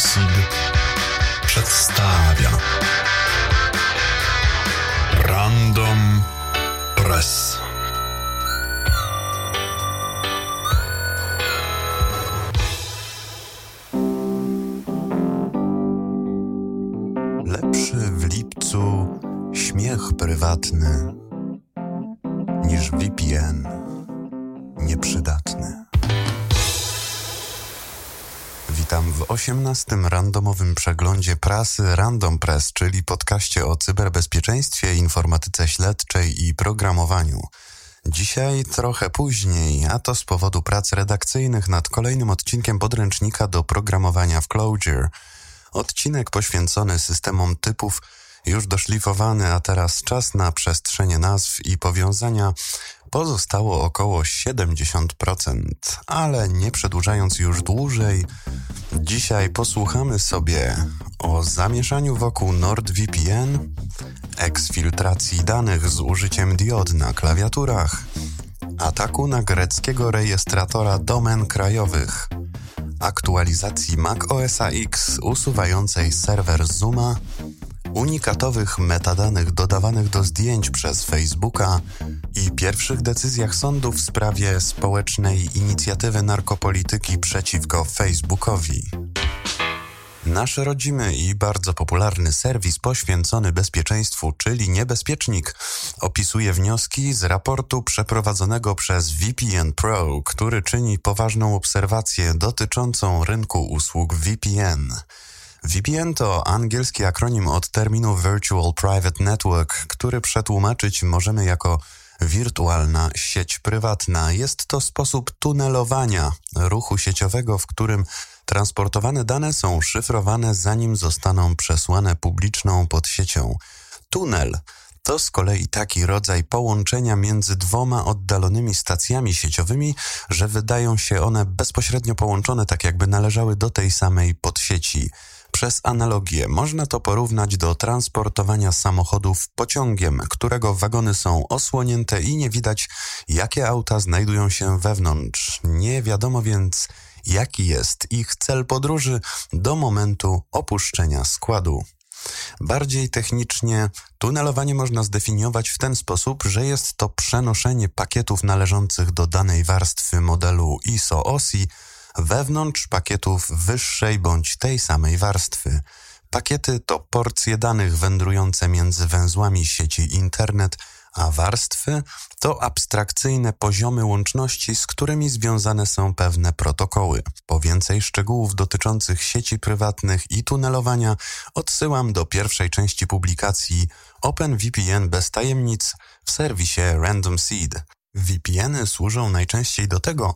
Seed przedstawia Random Press. Lepszy w lipcu śmiech prywatny niż VPN nieprzydatny. Witam w 18. randomowym przeglądzie prasy Random Press, czyli podcaście o cyberbezpieczeństwie, informatyce śledczej i programowaniu. Dzisiaj trochę później, a to z powodu prac redakcyjnych nad kolejnym odcinkiem podręcznika do programowania w Clojure. Odcinek poświęcony systemom typów już doszlifowany, a teraz czas na przestrzenie nazw i powiązania pozostało około 70%, ale nie przedłużając już dłużej, dzisiaj posłuchamy sobie o zamieszaniu wokół NordVPN, eksfiltracji danych z użyciem diod na klawiaturach, ataku na greckiego rejestratora domen krajowych, aktualizacji Mac OS X usuwającej serwer Zuma, unikatowych metadanych dodawanych do zdjęć przez Facebooka i pierwszych decyzjach sądu w sprawie społecznej inicjatywy narkopolityki przeciwko Facebookowi. Nasz rodzimy i bardzo popularny serwis poświęcony bezpieczeństwu, czyli Niebezpiecznik, opisuje wnioski z raportu przeprowadzonego przez VPN Pro, który czyni poważną obserwację dotyczącą rynku usług VPN. VPN to angielski akronim od terminu Virtual Private Network, który przetłumaczyć możemy jako wirtualna sieć prywatna. Jest to sposób tunelowania ruchu sieciowego, w którym transportowane dane są szyfrowane zanim zostaną przesłane publiczną pod siecią. Tunel to z kolei taki rodzaj połączenia między dwoma oddalonymi stacjami sieciowymi, że wydają się one bezpośrednio połączone, tak jakby należały do tej samej podsieci. Przez analogię można to porównać do transportowania samochodów pociągiem, którego wagony są osłonięte i nie widać, jakie auta znajdują się wewnątrz. Nie wiadomo więc, jaki jest ich cel podróży do momentu opuszczenia składu. Bardziej technicznie, tunelowanie można zdefiniować w ten sposób, że jest to przenoszenie pakietów należących do danej warstwy modelu ISO-OSI wewnątrz pakietów wyższej bądź tej samej warstwy. Pakiety to porcje danych wędrujące między węzłami sieci internet, a warstwy to abstrakcyjne poziomy łączności, z którymi związane są pewne protokoły. Po więcej szczegółów dotyczących sieci prywatnych i tunelowania odsyłam do pierwszej części publikacji OpenVPN bez tajemnic w serwisie Random Seed. VPNy służą najczęściej do tego,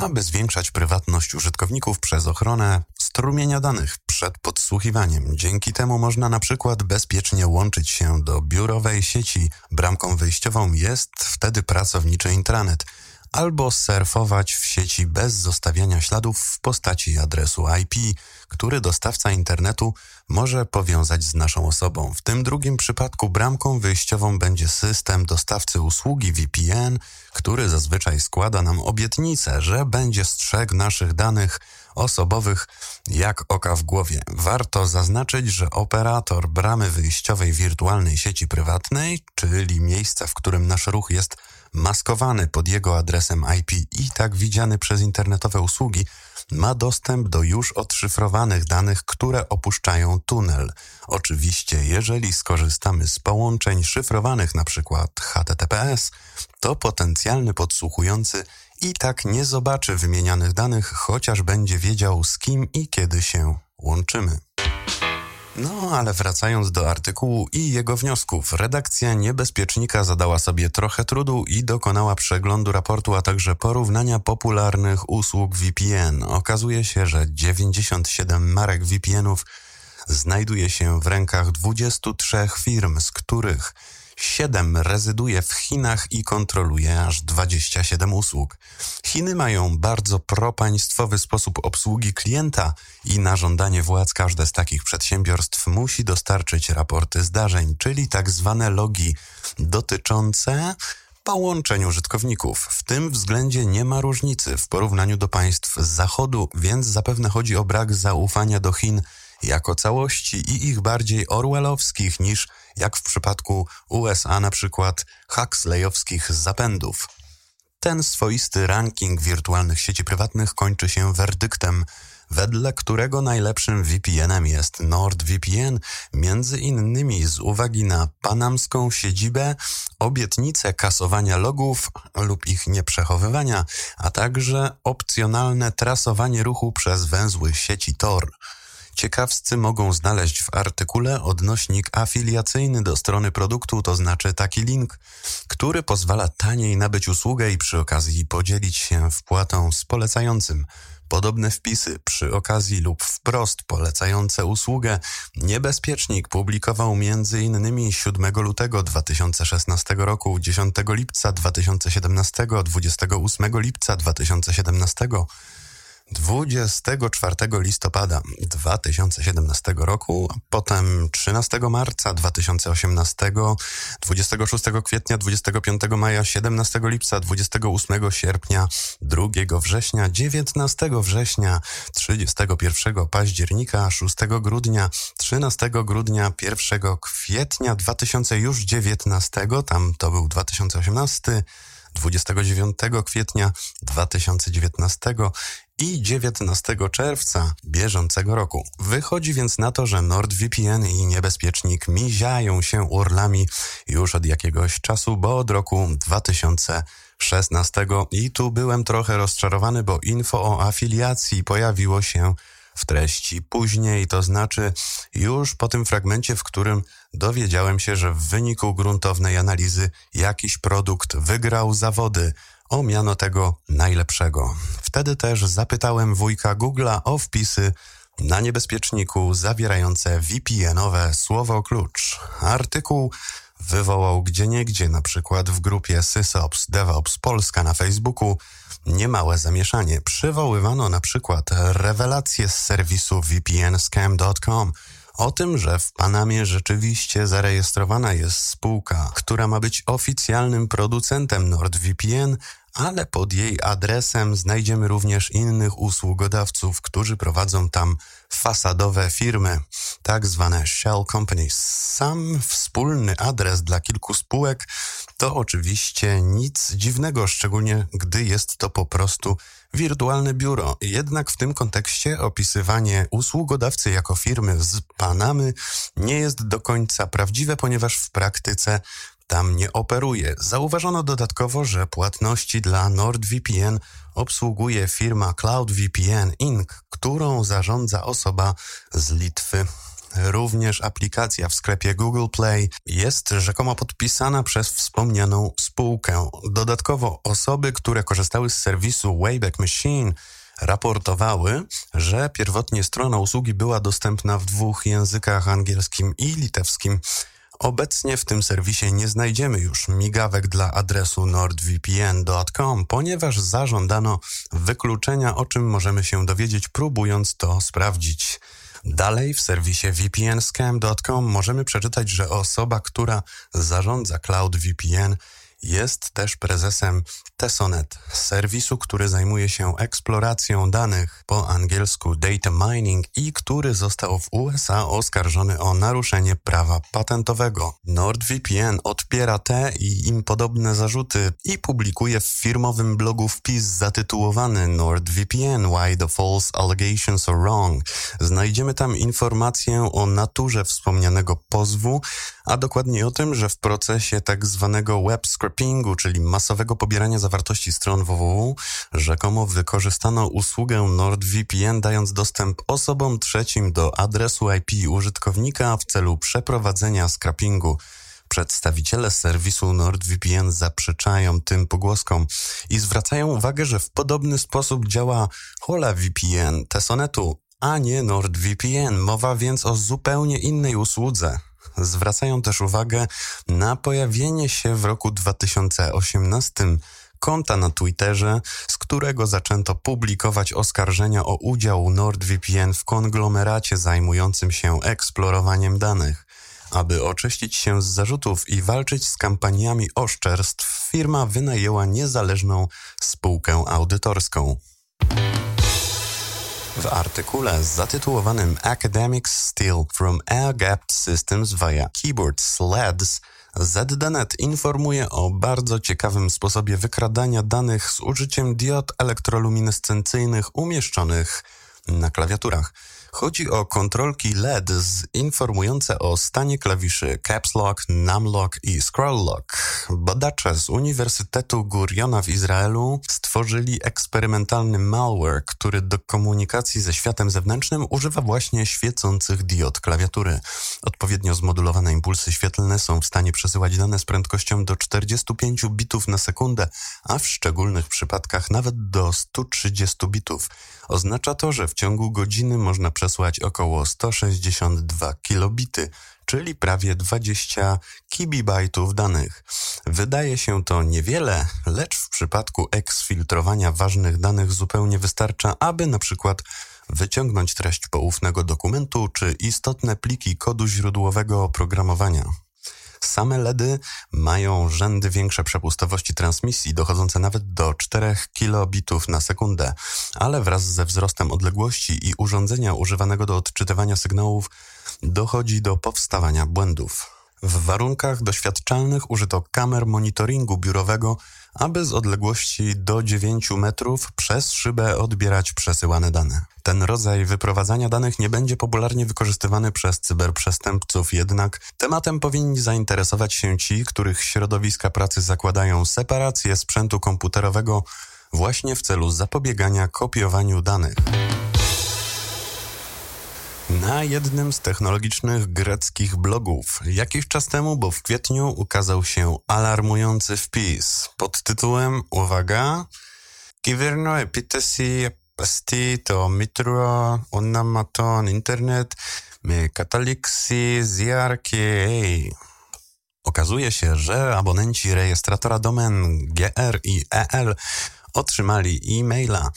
aby zwiększać prywatność użytkowników przez ochronę strumienia danych przed podsłuchiwaniem. Dzięki temu można na przykład bezpiecznie łączyć się do biurowej sieci. Bramką wyjściową jest wtedy pracowniczy intranet albo surfować w sieci bez zostawiania śladów w postaci adresu IP, który dostawca internetu może powiązać z naszą osobą. W tym drugim przypadku bramką wyjściową będzie system dostawcy usługi VPN, który zazwyczaj składa nam obietnicę, że będzie strzegł naszych danych osobowych jak oka w głowie. Warto zaznaczyć, że operator bramy wyjściowej wirtualnej sieci prywatnej, czyli miejsca, w którym nasz ruch jest maskowany pod jego adresem IP i tak widziany przez internetowe usługi, ma dostęp do już odszyfrowanych danych, które opuszczają tunel. Oczywiście, jeżeli skorzystamy z połączeń szyfrowanych, np. HTTPS, to potencjalny podsłuchujący i tak nie zobaczy wymienianych danych, chociaż będzie wiedział z kim i kiedy się łączymy. No, ale wracając do artykułu i jego wniosków, redakcja Niebezpiecznika zadała sobie trochę trudu i dokonała przeglądu raportu, a także porównania popularnych usług VPN. Okazuje się, że 97 marek VPN-ów znajduje się w rękach 23 firm, z których 7 rezyduje w Chinach i kontroluje aż 27 usług. Chiny mają bardzo propaństwowy sposób obsługi klienta i na żądanie władz każde z takich przedsiębiorstw musi dostarczyć raporty zdarzeń, czyli tak zwane logi dotyczące połączeń użytkowników. W tym względzie nie ma różnicy w porównaniu do państw z Zachodu, więc zapewne chodzi o brak zaufania do Chin jako całości i ich bardziej orwellowskich niż, jak w przypadku USA na przykład, Huxleyowskich zapędów. Ten swoisty ranking wirtualnych sieci prywatnych kończy się werdyktem – wedle którego najlepszym VPN-em jest NordVPN, między innymi z uwagi na panamską siedzibę, obietnicę kasowania logów lub ich nieprzechowywania, a także opcjonalne trasowanie ruchu przez węzły sieci Tor. Ciekawscy mogą znaleźć w artykule odnośnik afiliacyjny do strony produktu, to znaczy taki link, który pozwala taniej nabyć usługę i przy okazji podzielić się wpłatą z polecającym. Podobne wpisy przy okazji lub wprost polecające usługę Niebezpiecznik publikował m.in. 7 lutego 2016 roku, 10 lipca 2017, 28 lipca 2017, 24 listopada 2017 roku, potem 13 marca 2018, 26 kwietnia, 25 maja, 17 lipca, 28 sierpnia, 2 września, 19 września, 31 października, 6 grudnia, 13 grudnia, 1 kwietnia 2019, tam to był 2018, 29 kwietnia 2019 i 19 czerwca bieżącego roku. Wychodzi więc na to, że NordVPN i niebezpiecznik miziają się urlami już od jakiegoś czasu, bo od roku 2016 i tu byłem trochę rozczarowany, bo info o afiliacji pojawiło się w treści później, to znaczy już po tym fragmencie, w którym dowiedziałem się, że w wyniku gruntownej analizy jakiś produkt wygrał zawody o miano tego najlepszego. Wtedy też zapytałem wujka Google'a o wpisy na niebezpieczniku zawierające VPN-owe słowo klucz. Artykuł wywołał gdzieniegdzie, na przykład w grupie SysOps DevOps Polska na Facebooku, niemałe zamieszanie. Przywoływano na przykład rewelacje z serwisu vpnscam.com o tym, że w Panamie rzeczywiście zarejestrowana jest spółka, która ma być oficjalnym producentem NordVPN, ale pod jej adresem znajdziemy również innych usługodawców, którzy prowadzą tam fasadowe firmy, tak zwane shell companies. Sam wspólny adres dla kilku spółek to oczywiście nic dziwnego, szczególnie gdy jest to po prostu wirtualne biuro. Jednak w tym kontekście opisywanie usługodawcy jako firmy z Panamy nie jest do końca prawdziwe, ponieważ w praktyce tam nie operuje. Zauważono dodatkowo, że płatności dla NordVPN obsługuje firma CloudVPN Inc., którą zarządza osoba z Litwy. Również aplikacja w sklepie Google Play jest rzekomo podpisana przez wspomnianą spółkę. Dodatkowo osoby, które korzystały z serwisu Wayback Machine, raportowały, że pierwotnie strona usługi była dostępna w dwóch językach angielskim i litewskim. Obecnie w tym serwisie nie znajdziemy już migawek dla adresu nordvpn.com, ponieważ zażądano wykluczenia, o czym możemy się dowiedzieć, próbując to sprawdzić. Dalej w serwisie vpnscam.com możemy przeczytać, że osoba, która zarządza Cloud VPN, jest też prezesem Tesonet, serwisu, który zajmuje się eksploracją danych, po angielsku data mining i który został w USA oskarżony o naruszenie prawa patentowego. NordVPN odpiera te i im podobne zarzuty i publikuje w firmowym blogu wpis zatytułowany NordVPN Why the False Allegations Are Wrong. Znajdziemy tam informację o naturze wspomnianego pozwu, a dokładnie o tym, że w procesie tak zwanego web scrapingu, czyli masowego pobierania zawartości stron www, rzekomo wykorzystano usługę NordVPN, dając dostęp osobom trzecim do adresu IP użytkownika w celu przeprowadzenia scrapingu. Przedstawiciele serwisu NordVPN zaprzeczają tym pogłoskom i zwracają uwagę, że w podobny sposób działa Hola VPN Tesonetu, a nie NordVPN. Mowa więc o zupełnie innej usłudze. Zwracają też uwagę na pojawienie się w roku 2018 konta na Twitterze, z którego zaczęto publikować oskarżenia o udział NordVPN w konglomeracie zajmującym się eksplorowaniem danych. Aby oczyścić się z zarzutów i walczyć z kampaniami oszczerstw, firma wynajęła niezależną spółkę audytorską. W artykule zatytułowanym Academics Steal from Air-Gapped Systems via Keyboard Sleds ZDNet informuje o bardzo ciekawym sposobie wykradania danych z użyciem diod elektroluminescencyjnych umieszczonych na klawiaturach. Chodzi o kontrolki LED informujące o stanie klawiszy Caps Lock, Numlock i Scroll Lock. Badacze z Uniwersytetu Guriona w Izraelu stworzyli eksperymentalny malware, który do komunikacji ze światem zewnętrznym używa właśnie świecących diod klawiatury. Odpowiednio zmodulowane impulsy świetlne są w stanie przesyłać dane z prędkością do 45 bitów na sekundę, a w szczególnych przypadkach nawet do 130 bitów. Oznacza to, że w ciągu godziny można przesłać około 162 kilobity, czyli prawie 20 kibibajtów danych. Wydaje się to niewiele, lecz w przypadku eksfiltrowania ważnych danych zupełnie wystarcza, aby na przykład wyciągnąć treść poufnego dokumentu czy istotne pliki kodu źródłowego oprogramowania. Same LEDy mają rzędy większe przepustowości transmisji, dochodzące nawet do 4 kilobitów na sekundę, ale wraz ze wzrostem odległości i urządzenia używanego do odczytywania sygnałów dochodzi do powstawania błędów. W warunkach doświadczalnych użyto kamer monitoringu biurowego, aby z odległości do 9 metrów przez szybę odbierać przesyłane dane. Ten rodzaj wyprowadzania danych nie będzie popularnie wykorzystywany przez cyberprzestępców, jednak tematem powinni zainteresować się ci, których środowiska pracy zakładają separację sprzętu komputerowego właśnie w celu zapobiegania kopiowaniu danych. Na jednym z technologicznych greckich blogów jakiś czas temu, bo w kwietniu ukazał się alarmujący wpis pod tytułem Uwaga! Kiwerno epitesi pasti to mitro onamaton internet me kataliksi ziarkiei. Okazuje się, że abonenci rejestratora domen GR i EL otrzymali e-maila,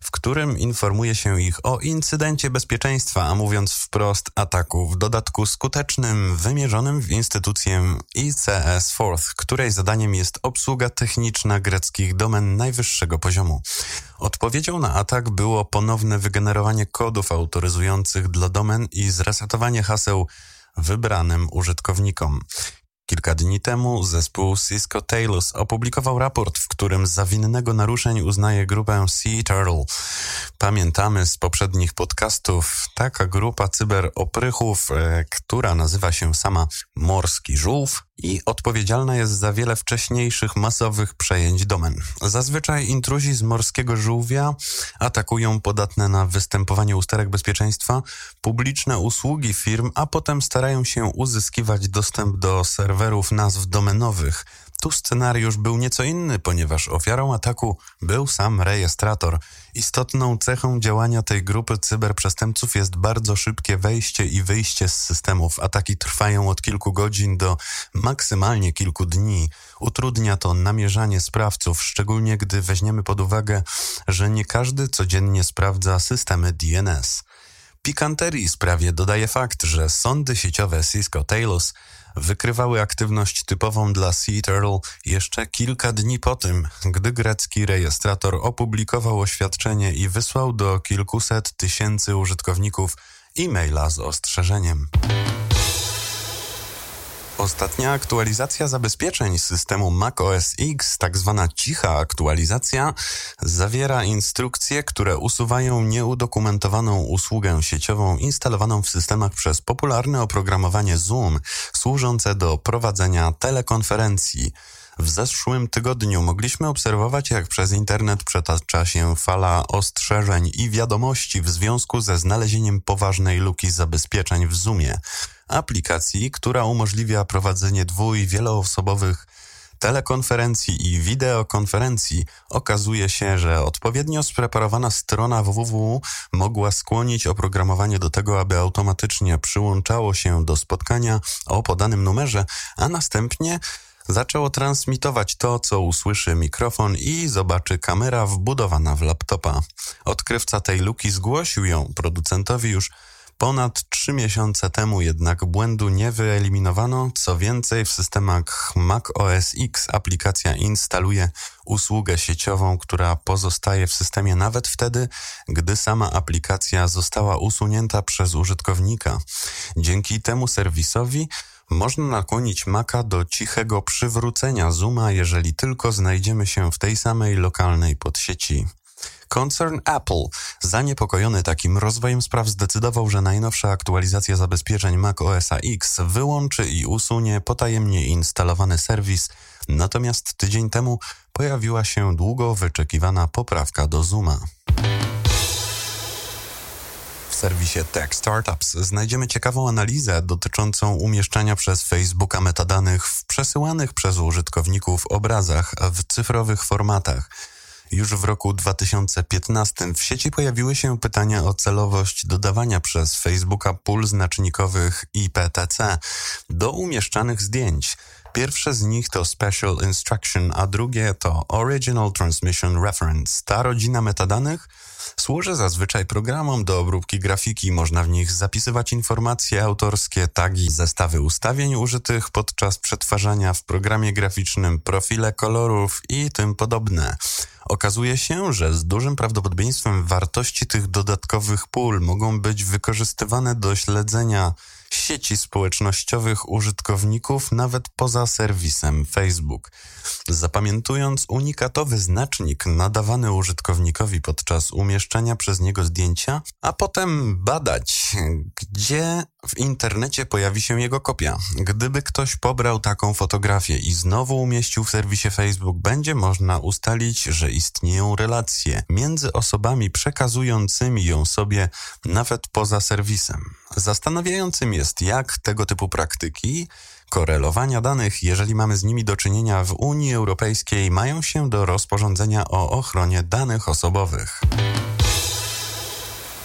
w którym informuje się ich o incydencie bezpieczeństwa, a mówiąc wprost ataku, w dodatku skutecznym, wymierzonym w instytucję ICS Forth, której zadaniem jest obsługa techniczna greckich domen najwyższego poziomu. Odpowiedzią na atak było ponowne wygenerowanie kodów autoryzujących dla domen i zresetowanie haseł wybranym użytkownikom. Kilka dni temu zespół Cisco Talos opublikował raport, w którym za winnego naruszeń uznaje grupę Sea Turtle. Pamiętamy z poprzednich podcastów taka grupa cyberoprychów, e, która nazywa się sama Morski Żółw i odpowiedzialna jest za wiele wcześniejszych masowych przejęć domen. Zazwyczaj intruzi z morskiego żółwia atakują podatne na występowanie usterek bezpieczeństwa publiczne usługi firm, a potem starają się uzyskiwać dostęp do serwerów nazw domenowych. Tu scenariusz był nieco inny, ponieważ ofiarą ataku był sam rejestrator. Istotną cechą działania tej grupy cyberprzestępców jest bardzo szybkie wejście i wyjście z systemów. Ataki trwają od kilku godzin do maksymalnie kilku dni. Utrudnia to namierzanie sprawców, szczególnie gdy weźmiemy pod uwagę, że nie każdy codziennie sprawdza systemy DNS. Pikanterii sprawie dodaje fakt, że sądy sieciowe Cisco Talos wykrywały aktywność typową dla Sea Turtle jeszcze kilka dni po tym, gdy grecki rejestrator opublikował oświadczenie i wysłał do kilkuset tysięcy użytkowników e-maila z ostrzeżeniem. Ostatnia aktualizacja zabezpieczeń systemu macOS X, tak zwana cicha aktualizacja, zawiera instrukcje, które usuwają nieudokumentowaną usługę sieciową instalowaną w systemach przez popularne oprogramowanie Zoom, służące do prowadzenia telekonferencji. W zeszłym tygodniu mogliśmy obserwować, jak przez internet przetacza się fala ostrzeżeń i wiadomości w związku ze znalezieniem poważnej luki zabezpieczeń w Zoomie aplikacji, która umożliwia prowadzenie dwu- i wieloosobowych telekonferencji i wideokonferencji, okazuje się, że odpowiednio spreparowana strona www mogła skłonić oprogramowanie do tego, aby automatycznie przyłączało się do spotkania o podanym numerze, a następnie zaczęło transmitować to, co usłyszy mikrofon i zobaczy kamera wbudowana w laptopa. Odkrywca tej luki zgłosił ją producentowi już Ponad trzy miesiące temu jednak błędu nie wyeliminowano. Co więcej, w systemach Mac OS X aplikacja instaluje usługę sieciową, która pozostaje w systemie nawet wtedy, gdy sama aplikacja została usunięta przez użytkownika. Dzięki temu serwisowi można nakłonić Maca do cichego przywrócenia Zooma, jeżeli tylko znajdziemy się w tej samej lokalnej podsieci. Koncern Apple, zaniepokojony takim rozwojem spraw, zdecydował, że najnowsza aktualizacja zabezpieczeń Mac OS X wyłączy i usunie potajemnie instalowany serwis, natomiast tydzień temu pojawiła się długo wyczekiwana poprawka do Zooma. Serwisie Tech Startups znajdziemy ciekawą analizę dotyczącą umieszczania przez Facebooka metadanych w przesyłanych przez użytkowników obrazach w cyfrowych formatach. Już w roku 2015 w sieci pojawiły się pytania o celowość dodawania przez Facebooka pól znacznikowych IPTC do umieszczanych zdjęć. Pierwsze z nich to Special Instruction, a drugie to Original Transmission Reference. Ta rodzina metadanych służy zazwyczaj programom do obróbki grafiki. Można w nich zapisywać informacje autorskie, tagi, zestawy ustawień użytych podczas przetwarzania w programie graficznym, profile kolorów i tym podobne. Okazuje się, że z dużym prawdopodobieństwem wartości tych dodatkowych pól mogą być wykorzystywane do śledzenia sieci społecznościowych użytkowników nawet poza serwisem Facebook. Zapamiętując unikatowy znacznik nadawany użytkownikowi podczas umieszczania przez niego zdjęcia, a potem badać, gdzie w internecie pojawi się jego kopia. Gdyby ktoś pobrał taką fotografię i znowu umieścił w serwisie Facebook, będzie można ustalić, że istnieją relacje między osobami przekazującymi ją sobie nawet poza serwisem. Zastanawiającym jest, jak tego typu praktyki korelowania danych, jeżeli mamy z nimi do czynienia w Unii Europejskiej, mają się do rozporządzenia o ochronie danych osobowych.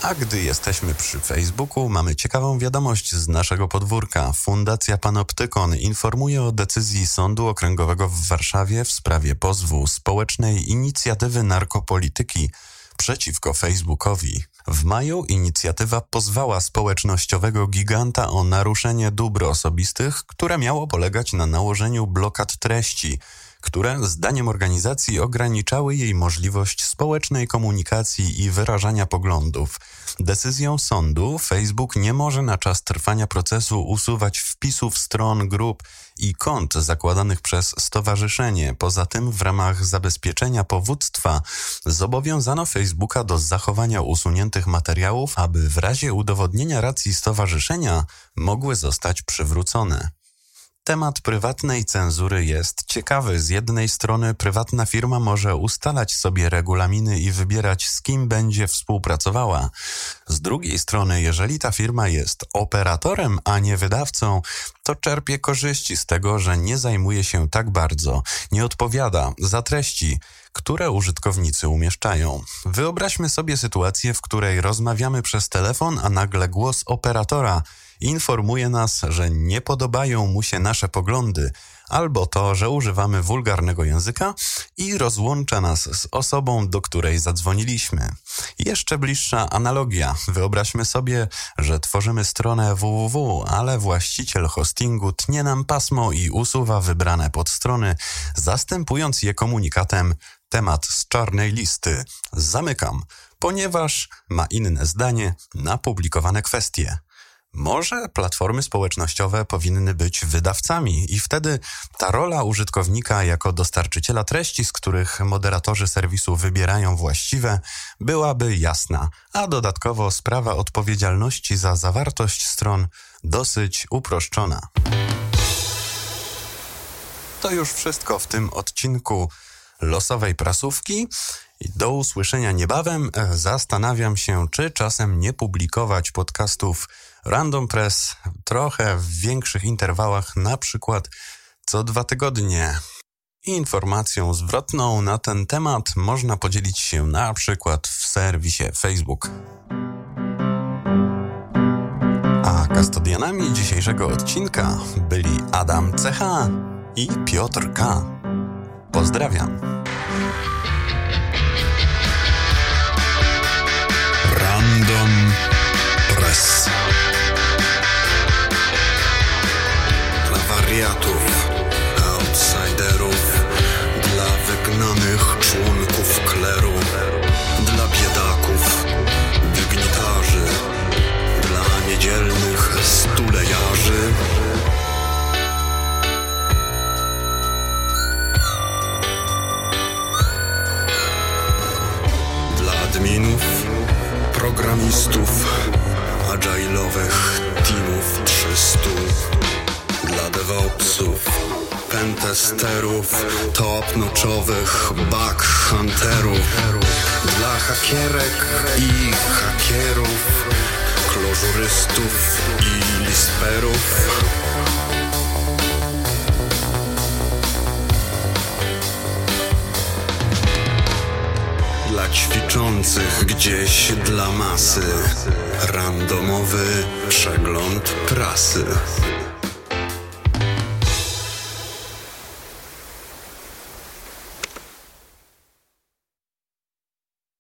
A gdy jesteśmy przy Facebooku, mamy ciekawą wiadomość z naszego podwórka. Fundacja Panoptykon informuje o decyzji Sądu Okręgowego w Warszawie w sprawie pozwu społecznej inicjatywy narkopolityki przeciwko Facebookowi. W maju inicjatywa pozwała społecznościowego giganta o naruszenie dóbr osobistych, które miało polegać na nałożeniu blokad treści, które zdaniem organizacji ograniczały jej możliwość społecznej komunikacji i wyrażania poglądów. Decyzją sądu Facebook nie może na czas trwania procesu usuwać wpisów stron grup i kont zakładanych przez stowarzyszenie. Poza tym w ramach zabezpieczenia powództwa zobowiązano Facebooka do zachowania usuniętych materiałów, aby w razie udowodnienia racji stowarzyszenia mogły zostać przywrócone. Temat prywatnej cenzury jest ciekawy. Z jednej strony prywatna firma może ustalać sobie regulaminy i wybierać z kim będzie współpracowała. Z drugiej strony, jeżeli ta firma jest operatorem, a nie wydawcą, to czerpie korzyści z tego, że nie zajmuje się tak bardzo, nie odpowiada za treści, które użytkownicy umieszczają. Wyobraźmy sobie sytuację, w której rozmawiamy przez telefon, a nagle głos operatora informuje nas, że nie podobają mu się nasze poglądy, albo to, że używamy wulgarnego języka i rozłącza nas z osobą, do której zadzwoniliśmy. Jeszcze bliższa analogia. Wyobraźmy sobie, że tworzymy stronę www, ale właściciel hostingu tnie nam pasmo i usuwa wybrane podstrony, zastępując je komunikatem temat z czarnej listy. Zamykam, ponieważ ma inne zdanie na publikowane kwestie. Może platformy społecznościowe powinny być wydawcami i wtedy ta rola użytkownika jako dostarczyciela treści, z których moderatorzy serwisu wybierają właściwe, byłaby jasna, a dodatkowo sprawa odpowiedzialności za zawartość stron dosyć uproszczona. To już wszystko w tym odcinku losowej prasówki. Do usłyszenia niebawem. Zastanawiam się, czy czasem nie publikować podcastów Random Press trochę w większych interwałach, na przykład co dwa tygodnie. Informacją zwrotną na ten temat można podzielić się na przykład w serwisie Facebook. A kastodianami dzisiejszego odcinka byli Adam CH i Piotr K. Pozdrawiam. Random wariatów, outsiderów, dla wygnanych członków kleru, dla biedaków, dygnitarzy, dla niedzielnych stulejarzy. Dla adminów, programistów, agile'owych dla DevOpsów, pentesterów Top noczowych bug hunterów Dla hakierek i hakierów Klożurystów i lisperów. Dla ćwiczących gdzieś dla masy Randomowy przegląd prasy